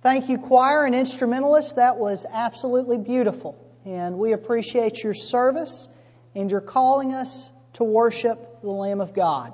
Thank you, choir and instrumentalists. That was absolutely beautiful. And we appreciate your service and your calling us to worship the Lamb of God.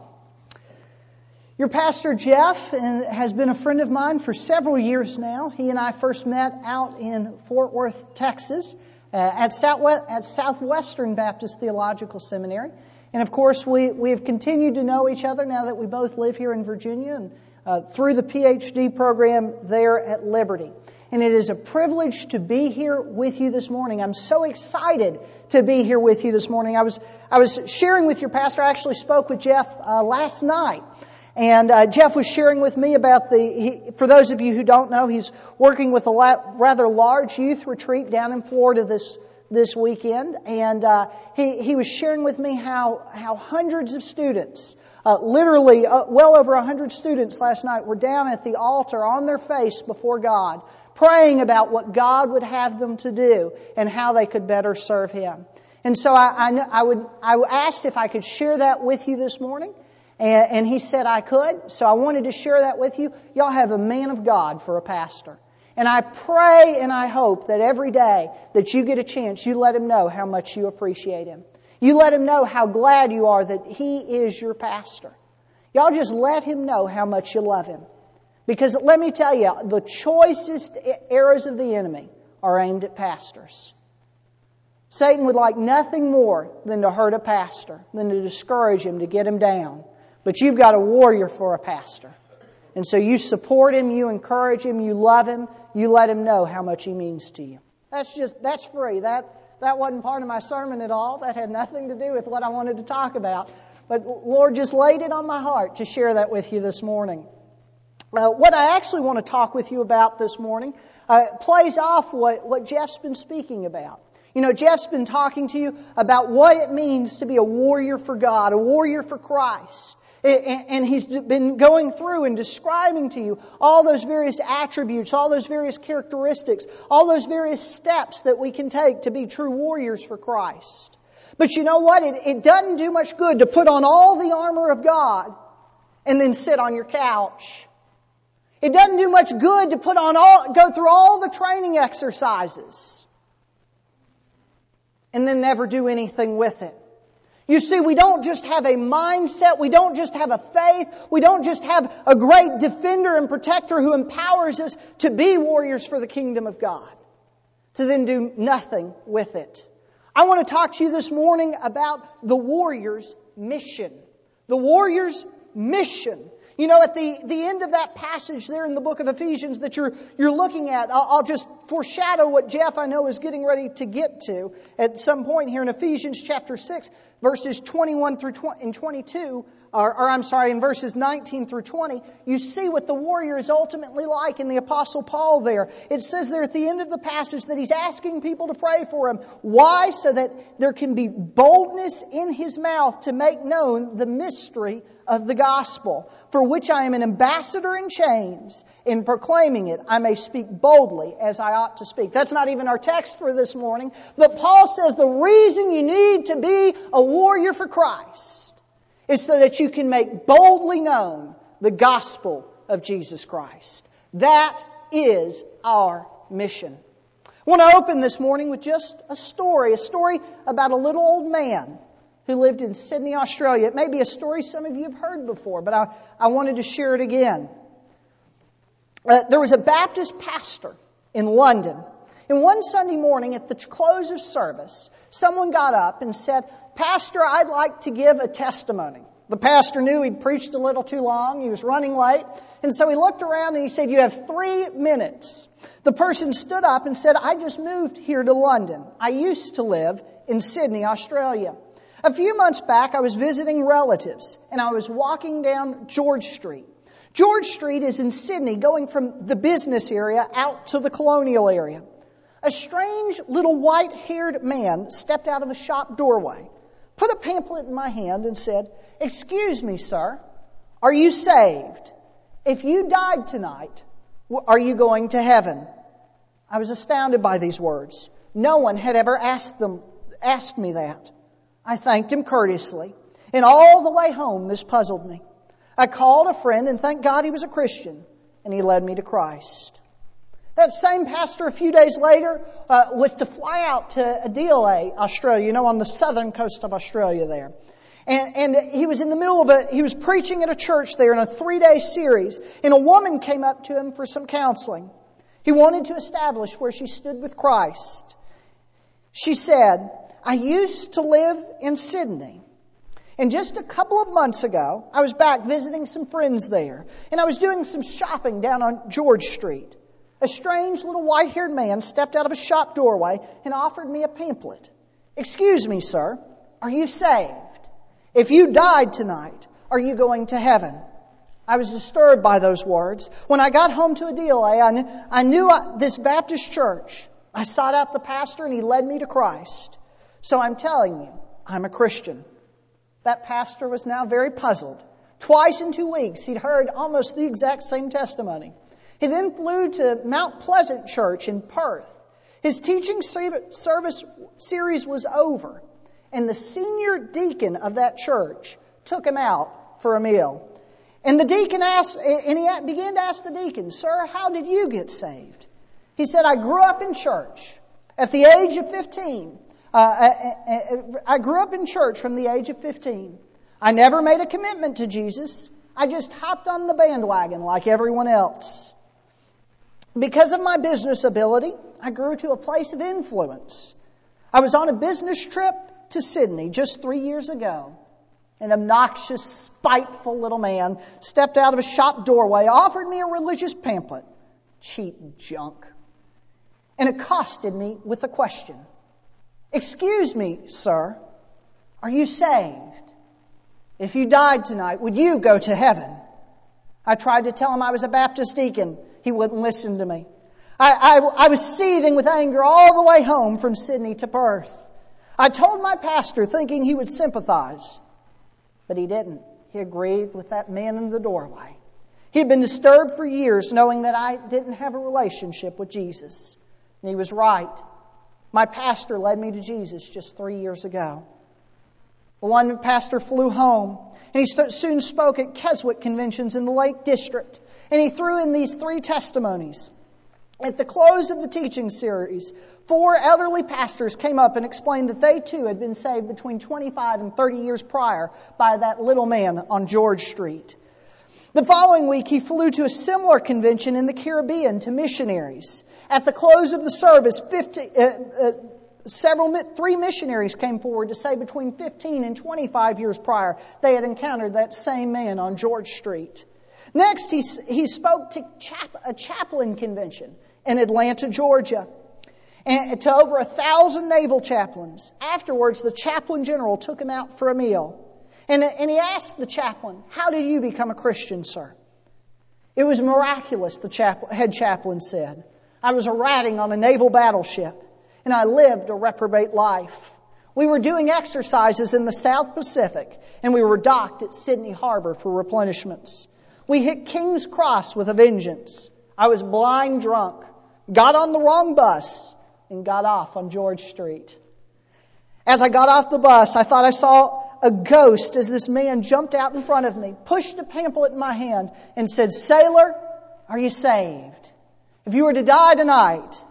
Your pastor Jeff has been a friend of mine for several years now. He and I first met out in Fort Worth, Texas, uh, at, Southwestern Baptist Theological Seminary. And of course, we, we have continued to know each other now that we both live here in Virginia and uh, through the PhD program there at Liberty. And it is a privilege to be here with you this morning. I'm so excited to be here with you this morning. I was, I was sharing with your pastor, I actually spoke with Jeff uh, last night. And uh, Jeff was sharing with me about the, he, for those of you who don't know, he's working with a la- rather large youth retreat down in Florida this, this weekend. And uh, he, he was sharing with me how, how hundreds of students uh, literally, uh, well over 100 students last night were down at the altar on their face before God, praying about what God would have them to do and how they could better serve Him. And so I, I, I would, I asked if I could share that with you this morning. And, and he said I could. So I wanted to share that with you. Y'all have a man of God for a pastor. And I pray and I hope that every day that you get a chance, you let him know how much you appreciate him. You let him know how glad you are that he is your pastor. Y'all just let him know how much you love him. Because let me tell you, the choicest arrows of the enemy are aimed at pastors. Satan would like nothing more than to hurt a pastor, than to discourage him, to get him down. But you've got a warrior for a pastor. And so you support him, you encourage him, you love him, you let him know how much he means to you. That's just, that's free. That, that wasn't part of my sermon at all. That had nothing to do with what I wanted to talk about. But Lord just laid it on my heart to share that with you this morning. Uh, what I actually want to talk with you about this morning uh, plays off what, what Jeff's been speaking about. You know, Jeff's been talking to you about what it means to be a warrior for God, a warrior for Christ. And he's been going through and describing to you all those various attributes, all those various characteristics, all those various steps that we can take to be true warriors for Christ. But you know what? It, it doesn't do much good to put on all the armor of God and then sit on your couch. It doesn't do much good to put on all, go through all the training exercises and then never do anything with it. You see, we don't just have a mindset, we don't just have a faith, we don't just have a great defender and protector who empowers us to be warriors for the kingdom of God, to then do nothing with it. I want to talk to you this morning about the warrior's mission. The warrior's mission. You know, at the, the end of that passage there in the book of Ephesians that you're, you're looking at, I'll, I'll just foreshadow what Jeff I know is getting ready to get to at some point here in Ephesians chapter 6, verses 21 through 20, and 22 or, or, I'm sorry, in verses 19 through 20, you see what the warrior is ultimately like in the Apostle Paul there. It says there at the end of the passage that he's asking people to pray for him. Why? So that there can be boldness in his mouth to make known the mystery of the gospel, for which I am an ambassador in chains. In proclaiming it, I may speak boldly as I ought to speak. That's not even our text for this morning, but Paul says the reason you need to be a warrior for Christ is so that you can make boldly known the gospel of Jesus Christ. That is our mission. I want to open this morning with just a story, a story about a little old man who lived in Sydney, Australia. It may be a story some of you have heard before, but I, I wanted to share it again. Uh, there was a Baptist pastor in London. And one Sunday morning at the close of service, someone got up and said, Pastor, I'd like to give a testimony. The pastor knew he'd preached a little too long. He was running late. And so he looked around and he said, You have three minutes. The person stood up and said, I just moved here to London. I used to live in Sydney, Australia. A few months back, I was visiting relatives and I was walking down George Street. George Street is in Sydney, going from the business area out to the colonial area. A strange little white haired man stepped out of a shop doorway put a pamphlet in my hand and said, Excuse me, sir, are you saved? If you died tonight, are you going to heaven? I was astounded by these words. No one had ever asked them, asked me that. I thanked him courteously. And all the way home, this puzzled me. I called a friend and thank God he was a Christian, and he led me to Christ. That same pastor, a few days later, uh, was to fly out to Adelaide, Australia, you know, on the southern coast of Australia there. And, and he was in the middle of a, he was preaching at a church there in a three day series, and a woman came up to him for some counseling. He wanted to establish where she stood with Christ. She said, I used to live in Sydney. And just a couple of months ago, I was back visiting some friends there, and I was doing some shopping down on George Street. A strange little white haired man stepped out of a shop doorway and offered me a pamphlet. Excuse me, sir, are you saved? If you died tonight, are you going to heaven? I was disturbed by those words. When I got home to Adelaide, I knew, I knew this Baptist church. I sought out the pastor and he led me to Christ. So I'm telling you, I'm a Christian. That pastor was now very puzzled. Twice in two weeks, he'd heard almost the exact same testimony. He then flew to Mount Pleasant Church in Perth. His teaching service series was over, and the senior deacon of that church took him out for a meal. And the deacon asked, and he began to ask the deacon, Sir, how did you get saved? He said, I grew up in church. At the age of 15, uh, I, I grew up in church from the age of 15. I never made a commitment to Jesus. I just hopped on the bandwagon like everyone else. Because of my business ability, I grew to a place of influence. I was on a business trip to Sydney just three years ago. An obnoxious, spiteful little man stepped out of a shop doorway, offered me a religious pamphlet, cheap junk, and accosted me with a question Excuse me, sir, are you saved? If you died tonight, would you go to heaven? I tried to tell him I was a Baptist deacon. He wouldn't listen to me. I, I, I was seething with anger all the way home from Sydney to Perth. I told my pastor, thinking he would sympathize, but he didn't. He agreed with that man in the doorway. He had been disturbed for years knowing that I didn't have a relationship with Jesus. And he was right. My pastor led me to Jesus just three years ago. One pastor flew home, and he st- soon spoke at Keswick conventions in the Lake District, and he threw in these three testimonies. At the close of the teaching series, four elderly pastors came up and explained that they too had been saved between 25 and 30 years prior by that little man on George Street. The following week, he flew to a similar convention in the Caribbean to missionaries. At the close of the service, 50, uh, uh, several, three missionaries came forward to say between 15 and 25 years prior, they had encountered that same man on George Street. Next, he, he spoke to chap, a chaplain convention in Atlanta, Georgia, and to over a thousand naval chaplains. Afterwards, the chaplain general took him out for a meal. And, and he asked the chaplain, How did you become a Christian, sir? It was miraculous, the chap- head chaplain said. I was a ratting on a naval battleship, and I lived a reprobate life. We were doing exercises in the South Pacific, and we were docked at Sydney Harbor for replenishments. We hit King's Cross with a vengeance. I was blind drunk, got on the wrong bus, and got off on George Street. As I got off the bus, I thought I saw a ghost as this man jumped out in front of me, pushed a pamphlet in my hand, and said, Sailor, are you saved? If you were to die tonight,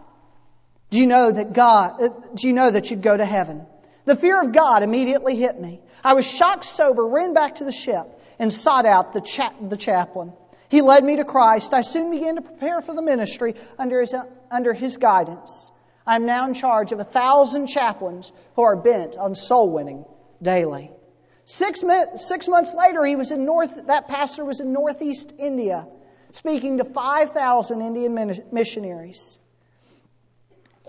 do you know that God, uh, do you know that you'd go to heaven? The fear of God immediately hit me. I was shocked sober, ran back to the ship, and sought out the, cha- the chaplain. He led me to Christ. I soon began to prepare for the ministry under his, under his guidance. I am now in charge of a thousand chaplains who are bent on soul winning daily. Six, six months later, he was in North, that pastor was in Northeast India, speaking to 5,000 Indian missionaries.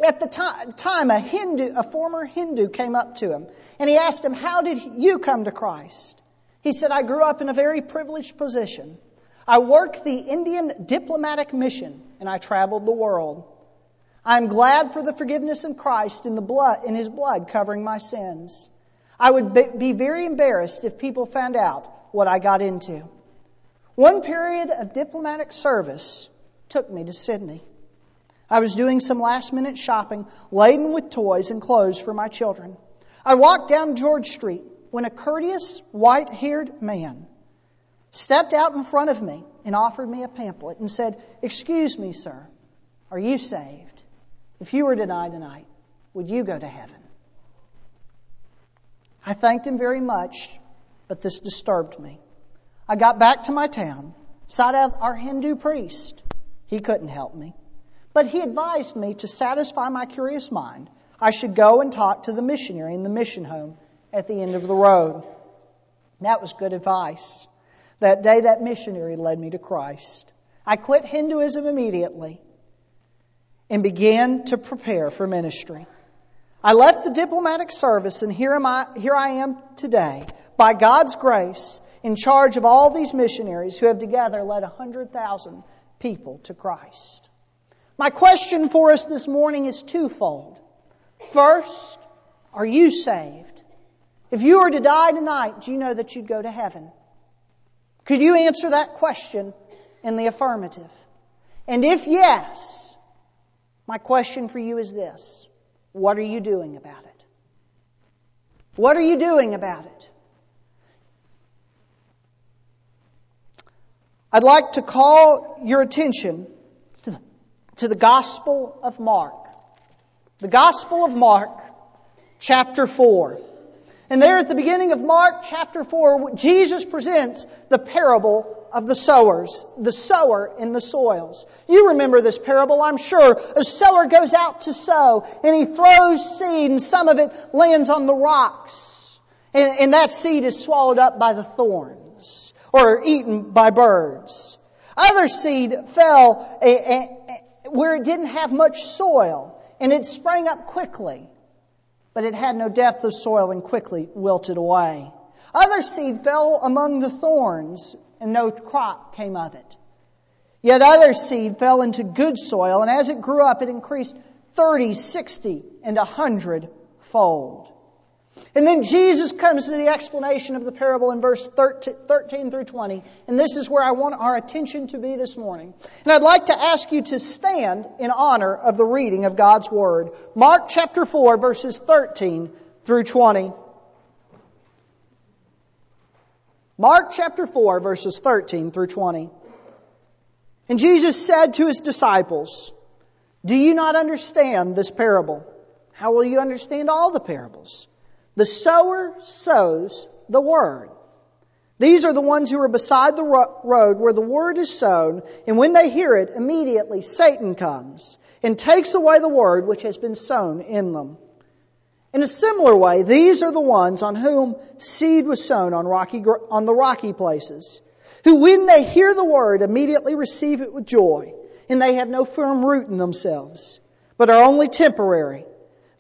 At the time, a Hindu, a former Hindu came up to him and he asked him, How did you come to Christ? He said, I grew up in a very privileged position. I worked the Indian diplomatic mission and I traveled the world. I am glad for the forgiveness in Christ in the blood, in his blood covering my sins. I would be very embarrassed if people found out what I got into. One period of diplomatic service took me to Sydney. I was doing some last minute shopping laden with toys and clothes for my children. I walked down George Street when a courteous, white haired man stepped out in front of me and offered me a pamphlet and said, Excuse me, sir, Are you saved? If you were to die tonight, would you go to heaven? I thanked him very much, but this disturbed me. I got back to my town, sought out our Hindu priest. He couldn't help me. But he advised me to satisfy my curious mind, I should go and talk to the missionary in the mission home at the end of the road. That was good advice. That day, that missionary led me to Christ. I quit Hinduism immediately and began to prepare for ministry. I left the diplomatic service, and here, am I, here I am today, by God's grace, in charge of all these missionaries who have together led 100,000 people to Christ. My question for us this morning is twofold. First, are you saved? If you were to die tonight, do you know that you'd go to heaven? Could you answer that question in the affirmative? And if yes, my question for you is this what are you doing about it? What are you doing about it? I'd like to call your attention to the Gospel of Mark. The Gospel of Mark, chapter 4. And there at the beginning of Mark chapter 4, Jesus presents the parable of the sowers, the sower in the soils. You remember this parable, I'm sure. A sower goes out to sow and he throws seed and some of it lands on the rocks. And, and that seed is swallowed up by the thorns or eaten by birds. Other seed fell where it didn't have much soil and it sprang up quickly, but it had no depth of soil and quickly wilted away. Other seed fell among the thorns and no crop came of it. Yet other seed fell into good soil, and as it grew up, it increased 30, 60, and 100 fold. And then Jesus comes to the explanation of the parable in verse 13 through 20. And this is where I want our attention to be this morning. And I'd like to ask you to stand in honor of the reading of God's Word. Mark chapter 4, verses 13 through 20. Mark chapter 4, verses 13 through 20. And Jesus said to his disciples, Do you not understand this parable? How will you understand all the parables? The sower sows the word. These are the ones who are beside the road where the word is sown, and when they hear it, immediately Satan comes and takes away the word which has been sown in them. In a similar way, these are the ones on whom seed was sown on, rocky, on the rocky places, who when they hear the word immediately receive it with joy, and they have no firm root in themselves, but are only temporary.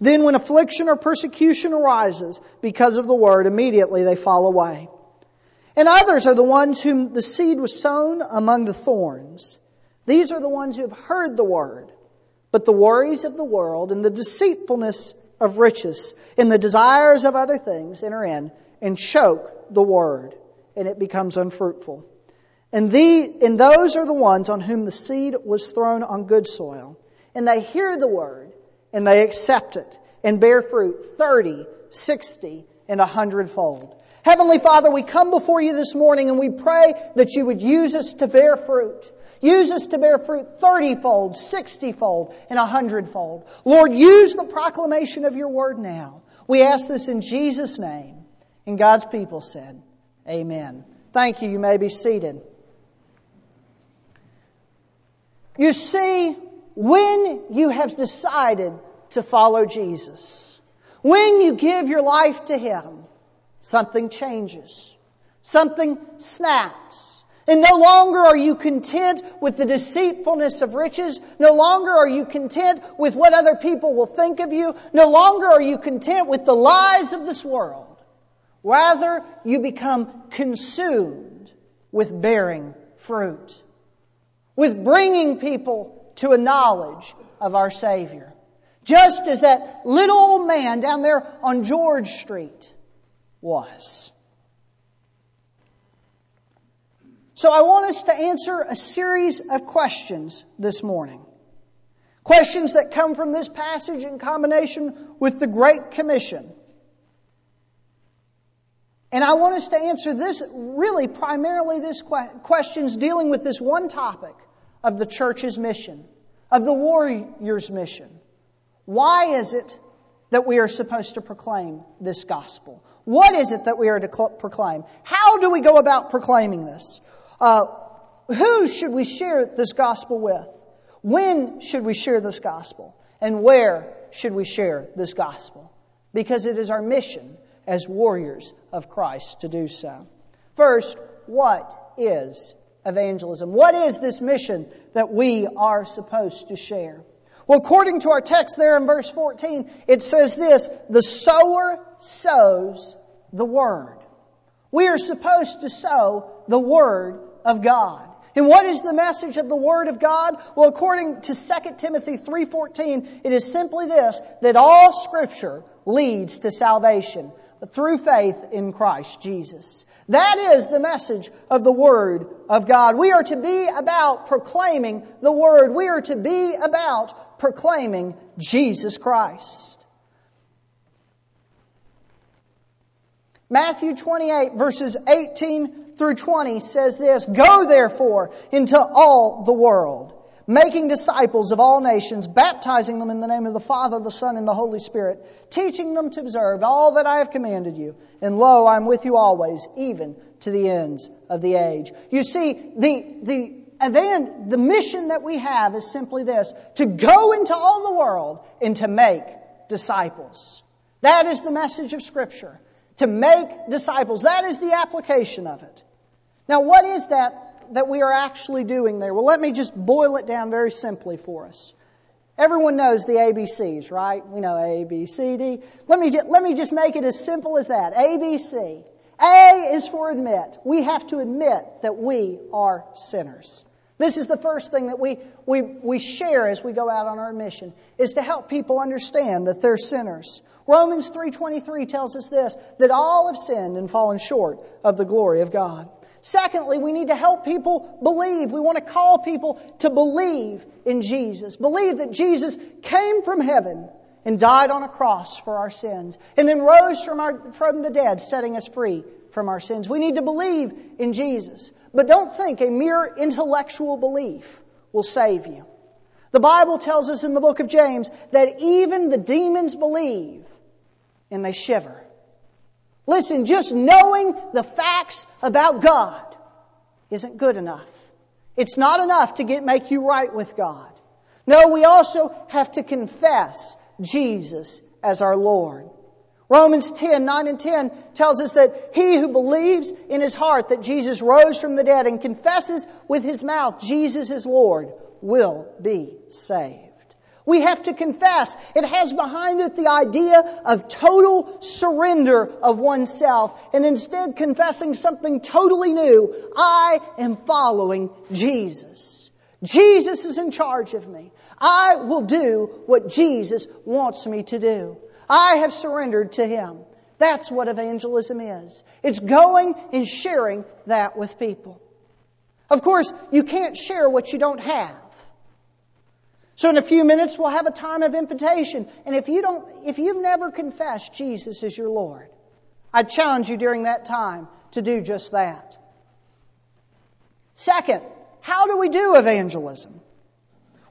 Then when affliction or persecution arises because of the word, immediately they fall away. And others are the ones whom the seed was sown among the thorns. These are the ones who have heard the word, but the worries of the world and the deceitfulness of riches and the desires of other things enter in and choke the word, and it becomes unfruitful. And, the, and those are the ones on whom the seed was thrown on good soil. And they hear the word, and they accept it, and bear fruit 30, 60, and a hundredfold. Heavenly Father, we come before you this morning and we pray that you would use us to bear fruit. Use us to bear fruit 30 fold, 60 fold, and 100 fold. Lord, use the proclamation of your word now. We ask this in Jesus' name. And God's people said, Amen. Thank you. You may be seated. You see, when you have decided to follow Jesus, when you give your life to Him, something changes. Something snaps. And no longer are you content with the deceitfulness of riches. No longer are you content with what other people will think of you. No longer are you content with the lies of this world. Rather, you become consumed with bearing fruit, with bringing people to a knowledge of our Savior. Just as that little old man down there on George Street was. So I want us to answer a series of questions this morning. Questions that come from this passage in combination with the Great Commission. And I want us to answer this, really primarily this questions dealing with this one topic of the church's mission. of the warrior's mission. Why is it that we are supposed to proclaim this gospel? What is it that we are to proclaim? How do we go about proclaiming this? Uh, who should we share this gospel with? When should we share this gospel? And where should we share this gospel? Because it is our mission as warriors of Christ to do so. First, what is evangelism? What is this mission that we are supposed to share? Well, according to our text there in verse 14, it says this the sower sows the word. We are supposed to sow the word of God. And what is the message of the word of God? Well, according to 2 Timothy 3:14, it is simply this that all scripture leads to salvation through faith in Christ Jesus. That is the message of the word of God. We are to be about proclaiming the word. We are to be about proclaiming Jesus Christ. Matthew 28 verses 18 through 20 says this, Go therefore into all the world, making disciples of all nations, baptizing them in the name of the Father, the Son, and the Holy Spirit, teaching them to observe all that I have commanded you. And lo, I'm with you always, even to the ends of the age. You see, the, the event, the mission that we have is simply this, to go into all the world and to make disciples. That is the message of Scripture to make disciples. That is the application of it. Now, what is that that we are actually doing there? Well, let me just boil it down very simply for us. Everyone knows the ABCs, right? We know A, B, C, D. Let me, let me just make it as simple as that. A, B, C. A is for admit. We have to admit that we are sinners. This is the first thing that we, we, we share as we go out on our mission, is to help people understand that they're sinners. Romans 3.23 tells us this, that all have sinned and fallen short of the glory of God. Secondly, we need to help people believe. We want to call people to believe in Jesus. Believe that Jesus came from heaven and died on a cross for our sins and then rose from, our, from the dead, setting us free from our sins. We need to believe in Jesus. But don't think a mere intellectual belief will save you. The Bible tells us in the book of James that even the demons believe and they shiver. Listen, just knowing the facts about God isn't good enough. It's not enough to get, make you right with God. No, we also have to confess Jesus as our Lord. Romans 10, 9 and 10 tells us that he who believes in his heart that Jesus rose from the dead and confesses with his mouth Jesus is Lord will be saved. We have to confess. It has behind it the idea of total surrender of oneself and instead confessing something totally new. I am following Jesus. Jesus is in charge of me. I will do what Jesus wants me to do. I have surrendered to Him. That's what evangelism is. It's going and sharing that with people. Of course, you can't share what you don't have. So in a few minutes we'll have a time of invitation. And if you don't, if you've never confessed Jesus as your Lord, I challenge you during that time to do just that. Second, how do we do evangelism?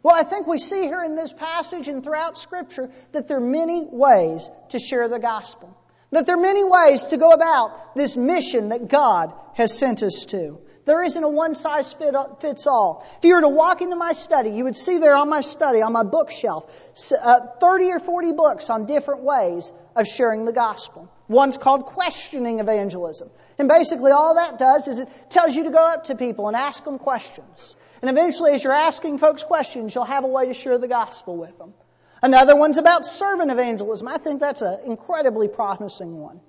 Well, I think we see here in this passage and throughout Scripture that there are many ways to share the gospel. That there are many ways to go about this mission that God has sent us to. There isn't a one size fits all. If you were to walk into my study, you would see there on my study, on my bookshelf, uh, 30 or 40 books on different ways of sharing the gospel. One's called questioning evangelism. And basically all that does is it tells you to go up to people and ask them questions. And eventually, as you're asking folks questions, you'll have a way to share the gospel with them. Another one's about servant evangelism. I think that's an incredibly promising one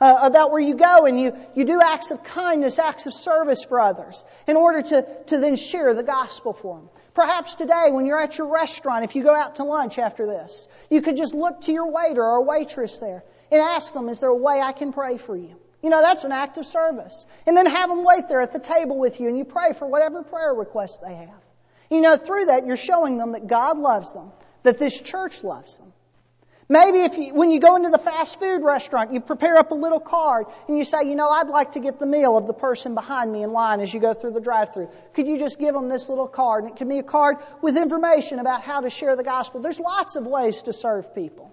uh, about where you go and you, you do acts of kindness, acts of service for others in order to, to then share the gospel for them. Perhaps today, when you're at your restaurant, if you go out to lunch after this, you could just look to your waiter or waitress there and ask them, Is there a way I can pray for you? You know, that's an act of service. And then have them wait there at the table with you and you pray for whatever prayer request they have. You know, through that, you're showing them that God loves them, that this church loves them. Maybe if you, when you go into the fast food restaurant, you prepare up a little card and you say, you know, I'd like to get the meal of the person behind me in line as you go through the drive-through. Could you just give them this little card? And it can be a card with information about how to share the gospel. There's lots of ways to serve people.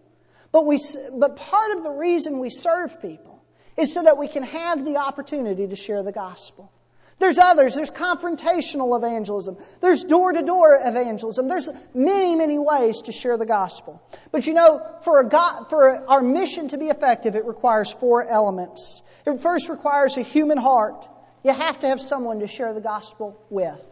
But we, but part of the reason we serve people is so that we can have the opportunity to share the gospel. There's others. There's confrontational evangelism. There's door to door evangelism. There's many, many ways to share the gospel. But you know, for, God, for our mission to be effective, it requires four elements. It first requires a human heart. You have to have someone to share the gospel with.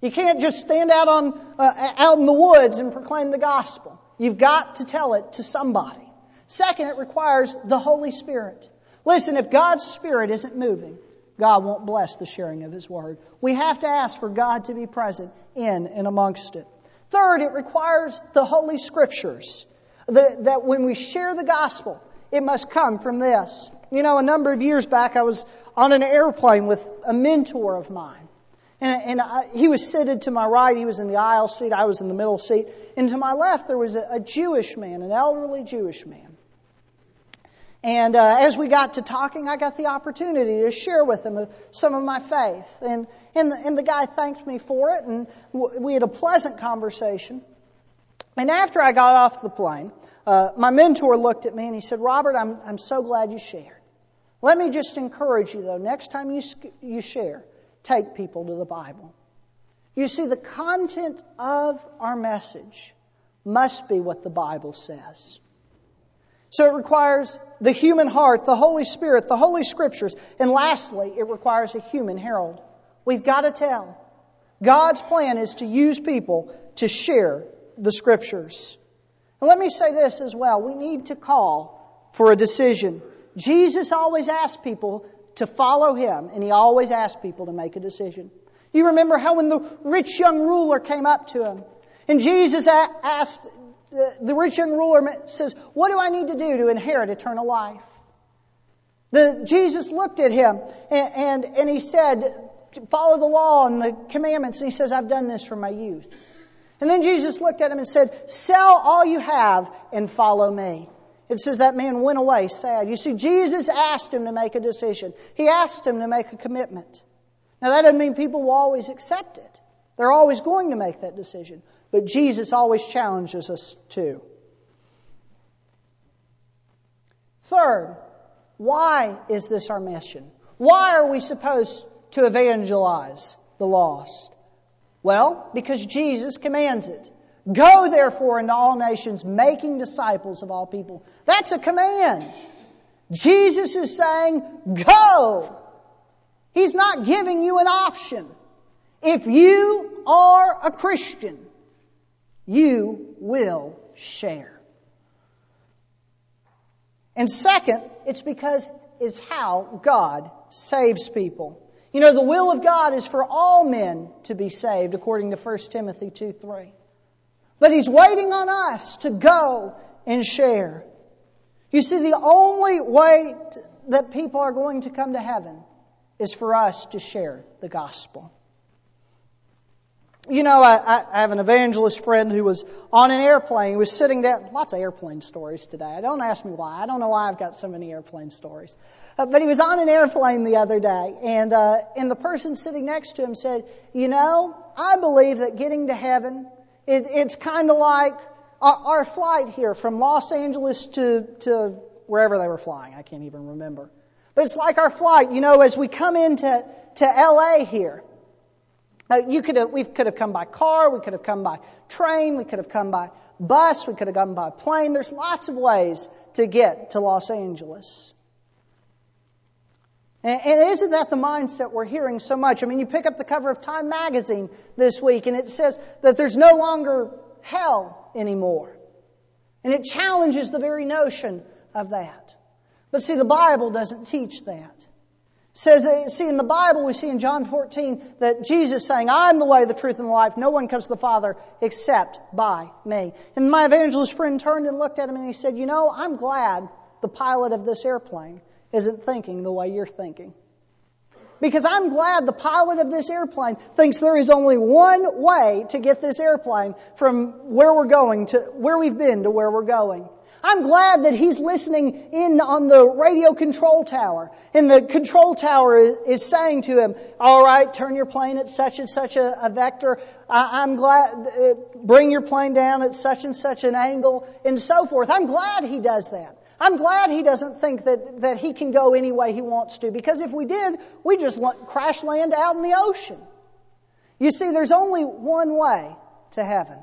You can't just stand out on uh, out in the woods and proclaim the gospel. You've got to tell it to somebody. Second, it requires the Holy Spirit. Listen, if God's Spirit isn't moving, God won't bless the sharing of His Word. We have to ask for God to be present in and amongst it. Third, it requires the Holy Scriptures. That, that when we share the gospel, it must come from this. You know, a number of years back, I was on an airplane with a mentor of mine. And, and I, he was seated to my right, he was in the aisle seat, I was in the middle seat. And to my left, there was a, a Jewish man, an elderly Jewish man. And uh, as we got to talking, I got the opportunity to share with him some of my faith. And, and, the, and the guy thanked me for it, and we had a pleasant conversation. And after I got off the plane, uh, my mentor looked at me and he said, Robert, I'm, I'm so glad you shared. Let me just encourage you, though, next time you, you share, take people to the Bible. You see, the content of our message must be what the Bible says. So it requires the human heart, the Holy Spirit, the Holy Scriptures, and lastly, it requires a human herald. We've got to tell. God's plan is to use people to share the Scriptures. And let me say this as well. We need to call for a decision. Jesus always asked people to follow him, and he always asked people to make a decision. You remember how when the rich young ruler came up to him, and Jesus asked, the, rich young ruler says, What do I need to do to inherit eternal life? The, Jesus looked at him and, and, and he said, Follow the law and the commandments. And he says, I've done this from my youth. And then Jesus looked at him and said, Sell all you have and follow me. It says that man went away sad. You see, Jesus asked him to make a decision. He asked him to make a commitment. Now, that doesn't mean people will always accept it. They're always going to make that decision but Jesus always challenges us to. Third, why is this our mission? Why are we supposed to evangelize the lost? Well, because Jesus commands it. Go therefore into all nations, making disciples of all people. That's a command. Jesus is saying, go. He's not giving you an option. If you are a Christian, you will share. And second, it's because it's how God saves people. You know, the will of God is for all men to be saved, according to 1 Timothy 2 3. But He's waiting on us to go and share. You see, the only way that people are going to come to heaven is for us to share the gospel you know, I, I, have an evangelist friend who was on an airplane. He was sitting down. Lots of airplane stories today. Don't ask me why. I don't know why I've got so many airplane stories. Uh, but he was on an airplane the other day, and uh, and the person sitting next to him said, "You know, I believe that getting to heaven, it, it's kind of like our, our flight here from Los Angeles to to wherever they were flying. I can't even remember. But it's like our flight. You know, as we come into to L.A. here." Uh, you could have, we could have come by car, we could have come by train, we could have come by bus, we could have come by plane. There's lots of ways to get to Los Angeles. And, isn't that the mindset we're hearing so much? I mean, you pick up the cover of Time magazine this week and it says that there's no longer hell anymore. And it challenges the very notion of that. But see, the Bible doesn't teach that says, see, in the Bible, we see in John 14 that Jesus saying, I'm the way, the truth, and the life. No one comes to the Father except by me. And my evangelist friend turned and looked at him and he said, You know, I'm glad the pilot of this airplane isn't thinking the way you're thinking. Because I'm glad the pilot of this airplane thinks there is only one way to get this airplane from where we're going to where we've been to where we're going. I'm glad that he's listening in on the radio control tower. And the control tower is, saying to him, all right, turn your plane at such and such a, a vector. I, I'm glad, uh, bring your plane down at such and such an angle and so forth. I'm glad he does that. I'm glad he doesn't think that, that he can go any way he wants to, because if we did, we'd just crash land out in the ocean. You see, there's only one way to heaven,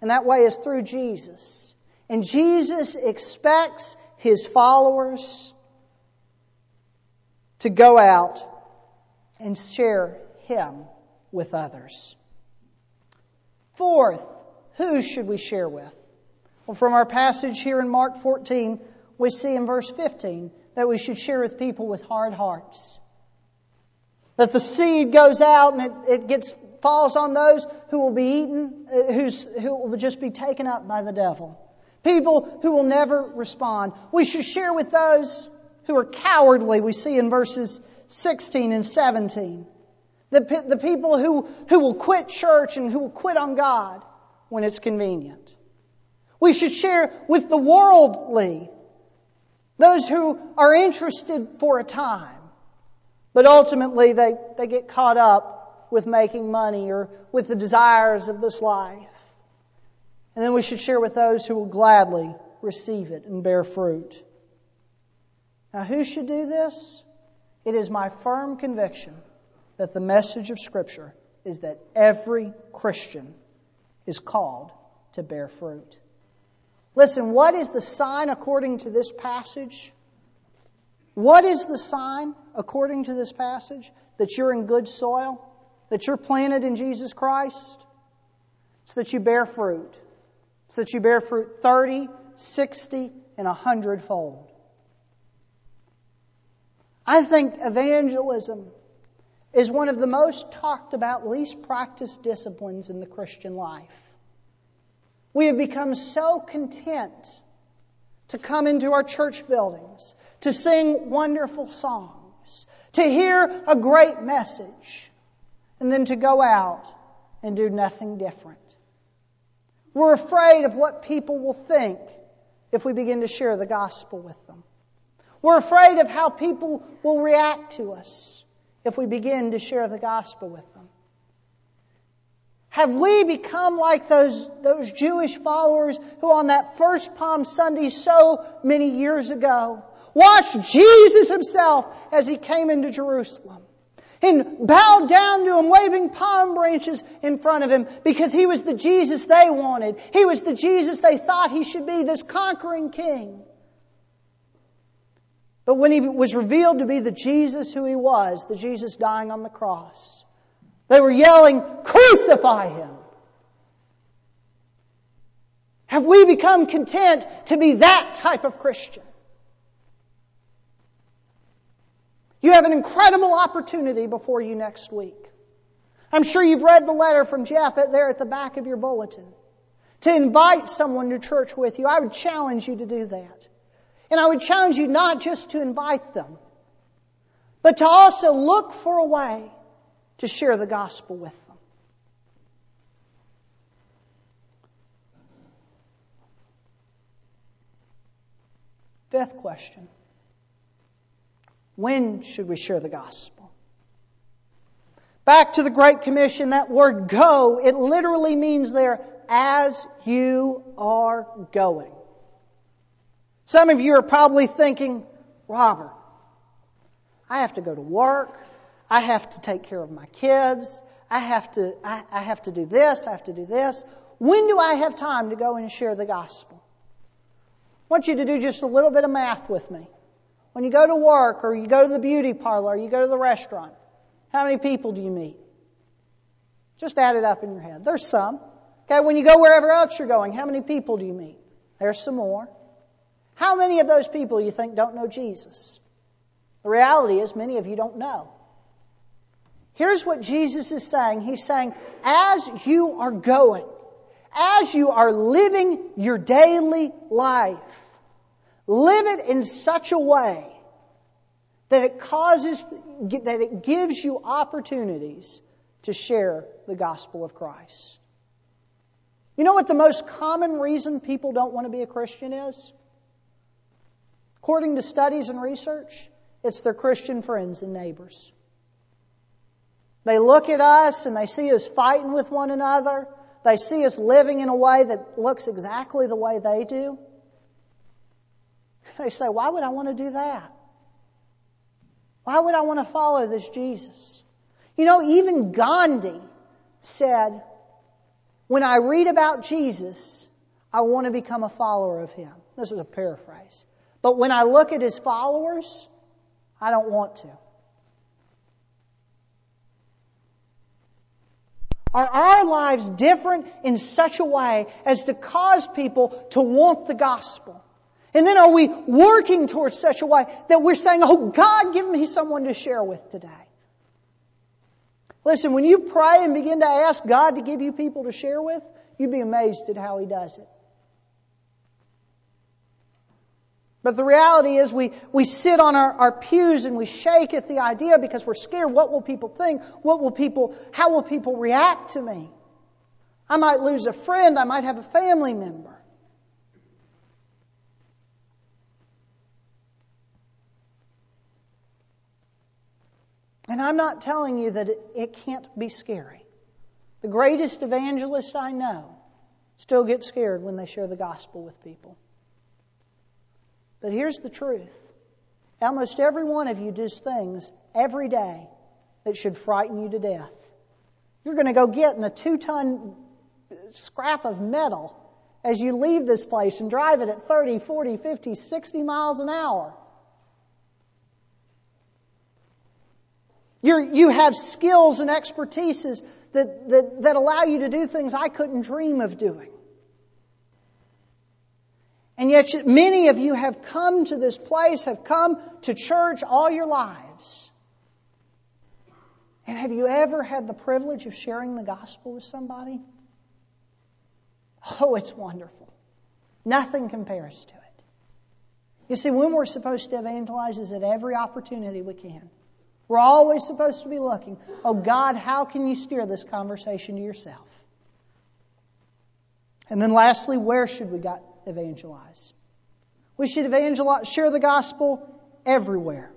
and that way is through Jesus. And Jesus expects his followers to go out and share him with others. Fourth, who should we share with? Well, from our passage here in Mark 14, we see in verse 15 that we should share with people with hard hearts. That the seed goes out and it, it gets falls on those who will be eaten, uh, who's, who will just be taken up by the devil. People who will never respond. We should share with those who are cowardly, we see in verses 16 and 17. The, the people who, who will quit church and who will quit on God when it's convenient. We should share with the worldly, those who are interested for a time, but ultimately they, they get caught up with making money or with the desires of this life. And then we should share with those who will gladly receive it and bear fruit. Now, who should do this? It is my firm conviction that the message of Scripture is that every Christian is called to bear fruit. Listen, what is the sign according to this passage? What is the sign according to this passage that you're in good soil? That you're planted in Jesus Christ? It's that you bear fruit so that you bear fruit 30, 60, and 100 fold. I think evangelism is one of the most talked about, least practiced disciplines in the Christian life. We have become so content to come into our church buildings, to sing wonderful songs, to hear a great message, and then to go out and do nothing different. We're afraid of what people will think if we begin to share the gospel with them. We're afraid of how people will react to us if we begin to share the gospel with them. Have we become like those, those Jewish followers who on that first Palm Sunday so many years ago watched Jesus himself as he came into Jerusalem? and bowed down to him, waving palm branches in front of him because he was the Jesus they wanted. He was the Jesus they thought he should be, this conquering king. But when he was revealed to be the Jesus who he was, the Jesus dying on the cross, they were yelling, Crucify him! Have we become content to be that type of Christian? You have an incredible opportunity before you next week. I'm sure you've read the letter from Jeff there at the back of your bulletin. To invite someone to church with you, I would challenge you to do that. And I would challenge you not just to invite them, but to also look for a way to share the gospel with them. Fifth question. When should we share the gospel? Back to the Great Commission, that word go, it literally means there, as you are going. Some of you are probably thinking, Robert, I have to go to work. I have to take care of my kids. I have to, I, I have to do this. I have to do this. When do I have time to go and share the gospel? I want you to do just a little bit of math with me. When you go to work or you go to the beauty parlor or you go to the restaurant, how many people do you meet? Just add it up in your head. There's some. Okay, when you go wherever else you're going, how many people do you meet? There's some more. How many of those people you think don't know Jesus? The reality is many of you don't know. Here's what Jesus is saying. He's saying, as you are going, as you are living your daily life, Live it in such a way that it causes, that it gives you opportunities to share the gospel of Christ. You know what the most common reason people don't want to be a Christian is? According to studies and research, it's their Christian friends and neighbors. They look at us and they see us fighting with one another. They see us living in a way that looks exactly the way they do. They say, Why would I want to do that? Why would I want to follow this Jesus? You know, even Gandhi said, When I read about Jesus, I want to become a follower of him. This is a paraphrase. But when I look at his followers, I don't want to. Are our lives different in such a way as to cause people to want the gospel? And then are we working towards such a way that we're saying, Oh God, give me someone to share with today? Listen, when you pray and begin to ask God to give you people to share with, you'd be amazed at how He does it. But the reality is we, we sit on our, our pews and we shake at the idea because we're scared. What will people think? What will people, how will people react to me? I might lose a friend. I might have a family member. And I'm not telling you that it, it can't be scary. The greatest evangelist I know still get scared when they share the gospel with people. But here's the truth almost every one of you does things every day that should frighten you to death. You're going to go get in a two ton scrap of metal as you leave this place and drive it at 30, 40, 50, 60 miles an hour. You're, you have skills and expertises that, that, that allow you to do things I couldn't dream of doing. And yet, many of you have come to this place, have come to church all your lives. And have you ever had the privilege of sharing the gospel with somebody? Oh, it's wonderful. Nothing compares to it. You see, when we're supposed to evangelize is at every opportunity we can. We're always supposed to be looking, oh God, how can you steer this conversation to yourself? And then lastly, where should we evangelize? We should evangelize, share the gospel everywhere.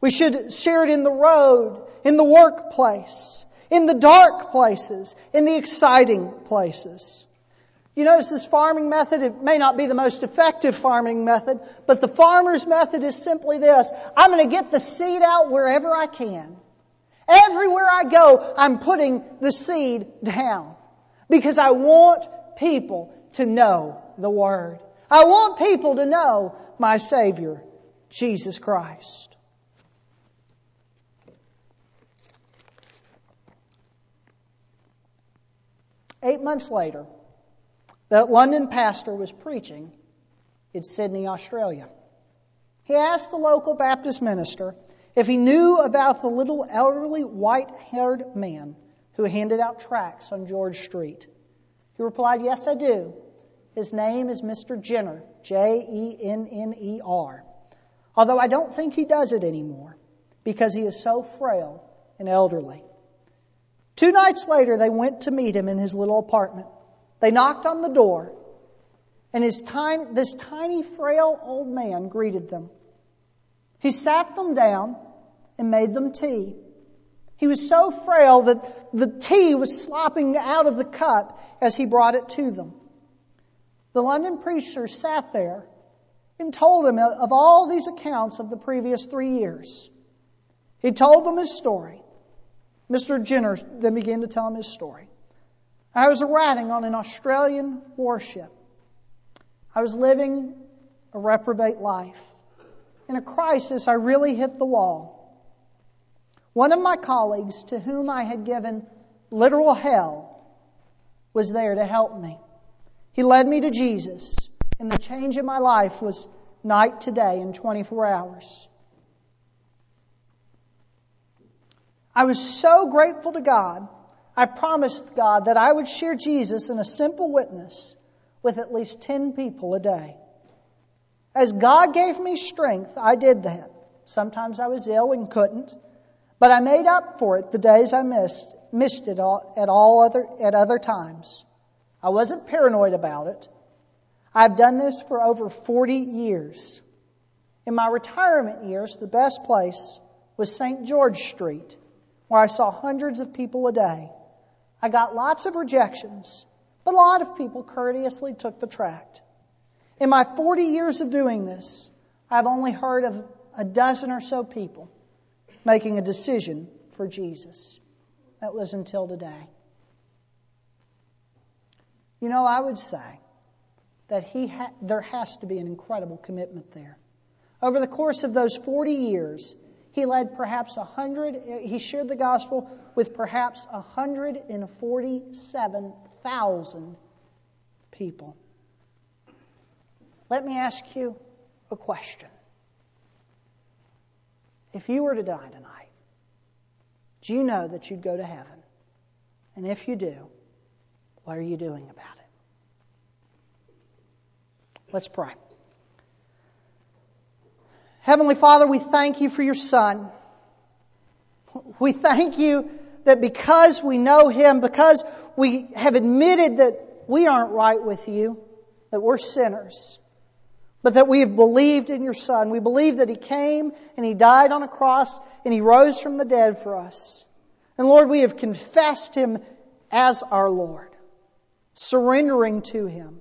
We should share it in the road, in the workplace, in the dark places, in the exciting places. You notice this farming method, it may not be the most effective farming method, but the farmer's method is simply this I'm going to get the seed out wherever I can. Everywhere I go, I'm putting the seed down because I want people to know the Word. I want people to know my Savior, Jesus Christ. Eight months later, that London pastor was preaching in Sydney, Australia. He asked the local Baptist minister if he knew about the little elderly white haired man who handed out tracts on George Street. He replied, Yes, I do. His name is Mr. Jenner, J E N N E R. Although I don't think he does it anymore because he is so frail and elderly. Two nights later, they went to meet him in his little apartment. They knocked on the door, and his tiny, this tiny, frail old man greeted them. He sat them down and made them tea. He was so frail that the tea was slopping out of the cup as he brought it to them. The London preacher sat there and told him of all these accounts of the previous three years. He told them his story. Mr. Jenner then began to tell him his story. I was ratting on an Australian warship. I was living a reprobate life. In a crisis, I really hit the wall. One of my colleagues, to whom I had given literal hell, was there to help me. He led me to Jesus, and the change in my life was night to day in 24 hours. I was so grateful to God I promised God that I would share Jesus in a simple witness with at least 10 people a day. As God gave me strength, I did that. Sometimes I was ill and couldn't. But I made up for it the days I missed, missed it all, at all other, at other times. I wasn't paranoid about it. I've done this for over 40 years. In my retirement years, the best place was St. George Street, where I saw hundreds of people a day. I got lots of rejections, but a lot of people courteously took the tract. In my 40 years of doing this, I've only heard of a dozen or so people making a decision for Jesus. That was until today. You know, I would say that he ha- there has to be an incredible commitment there. Over the course of those 40 years, he led perhaps a hundred, he shared the gospel with perhaps 147,000 people. Let me ask you a question. If you were to die tonight, do you know that you'd go to heaven? And if you do, what are you doing about it? Let's pray. Heavenly Father, we thank you for your Son. We thank you that because we know Him, because we have admitted that we aren't right with you, that we're sinners, but that we have believed in your Son. We believe that He came and He died on a cross and He rose from the dead for us. And Lord, we have confessed Him as our Lord, surrendering to Him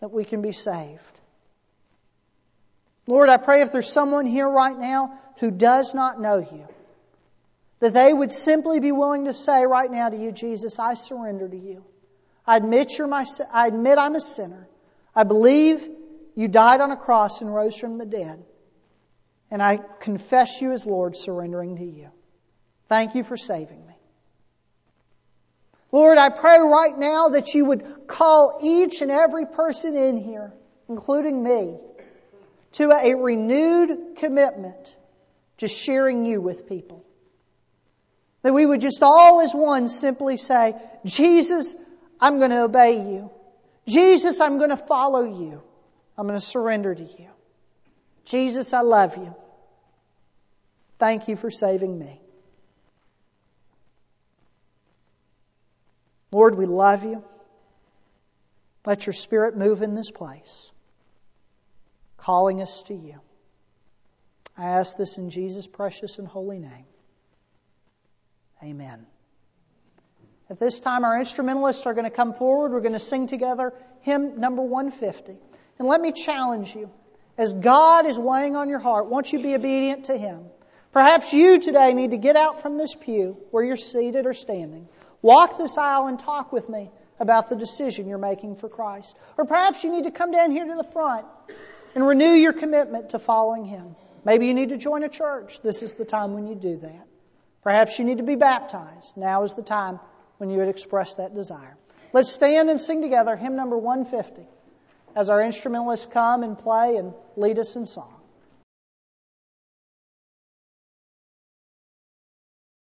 that we can be saved. Lord, I pray if there's someone here right now who does not know you, that they would simply be willing to say right now to you, Jesus, I surrender to you. I admit you're my, I admit I'm a sinner. I believe you died on a cross and rose from the dead. And I confess you as Lord, surrendering to you. Thank you for saving me. Lord, I pray right now that you would call each and every person in here, including me, to a renewed commitment to sharing you with people. That we would just all as one simply say, Jesus, I'm going to obey you. Jesus, I'm going to follow you. I'm going to surrender to you. Jesus, I love you. Thank you for saving me. Lord, we love you. Let your spirit move in this place, calling us to you. I ask this in Jesus' precious and holy name. Amen. At this time, our instrumentalists are going to come forward. We're going to sing together hymn number 150. And let me challenge you. As God is weighing on your heart, won't you be obedient to Him? Perhaps you today need to get out from this pew where you're seated or standing. Walk this aisle and talk with me about the decision you're making for Christ. Or perhaps you need to come down here to the front and renew your commitment to following Him. Maybe you need to join a church. This is the time when you do that. Perhaps you need to be baptized. Now is the time when you would express that desire. Let's stand and sing together hymn number 150 as our instrumentalists come and play and lead us in song.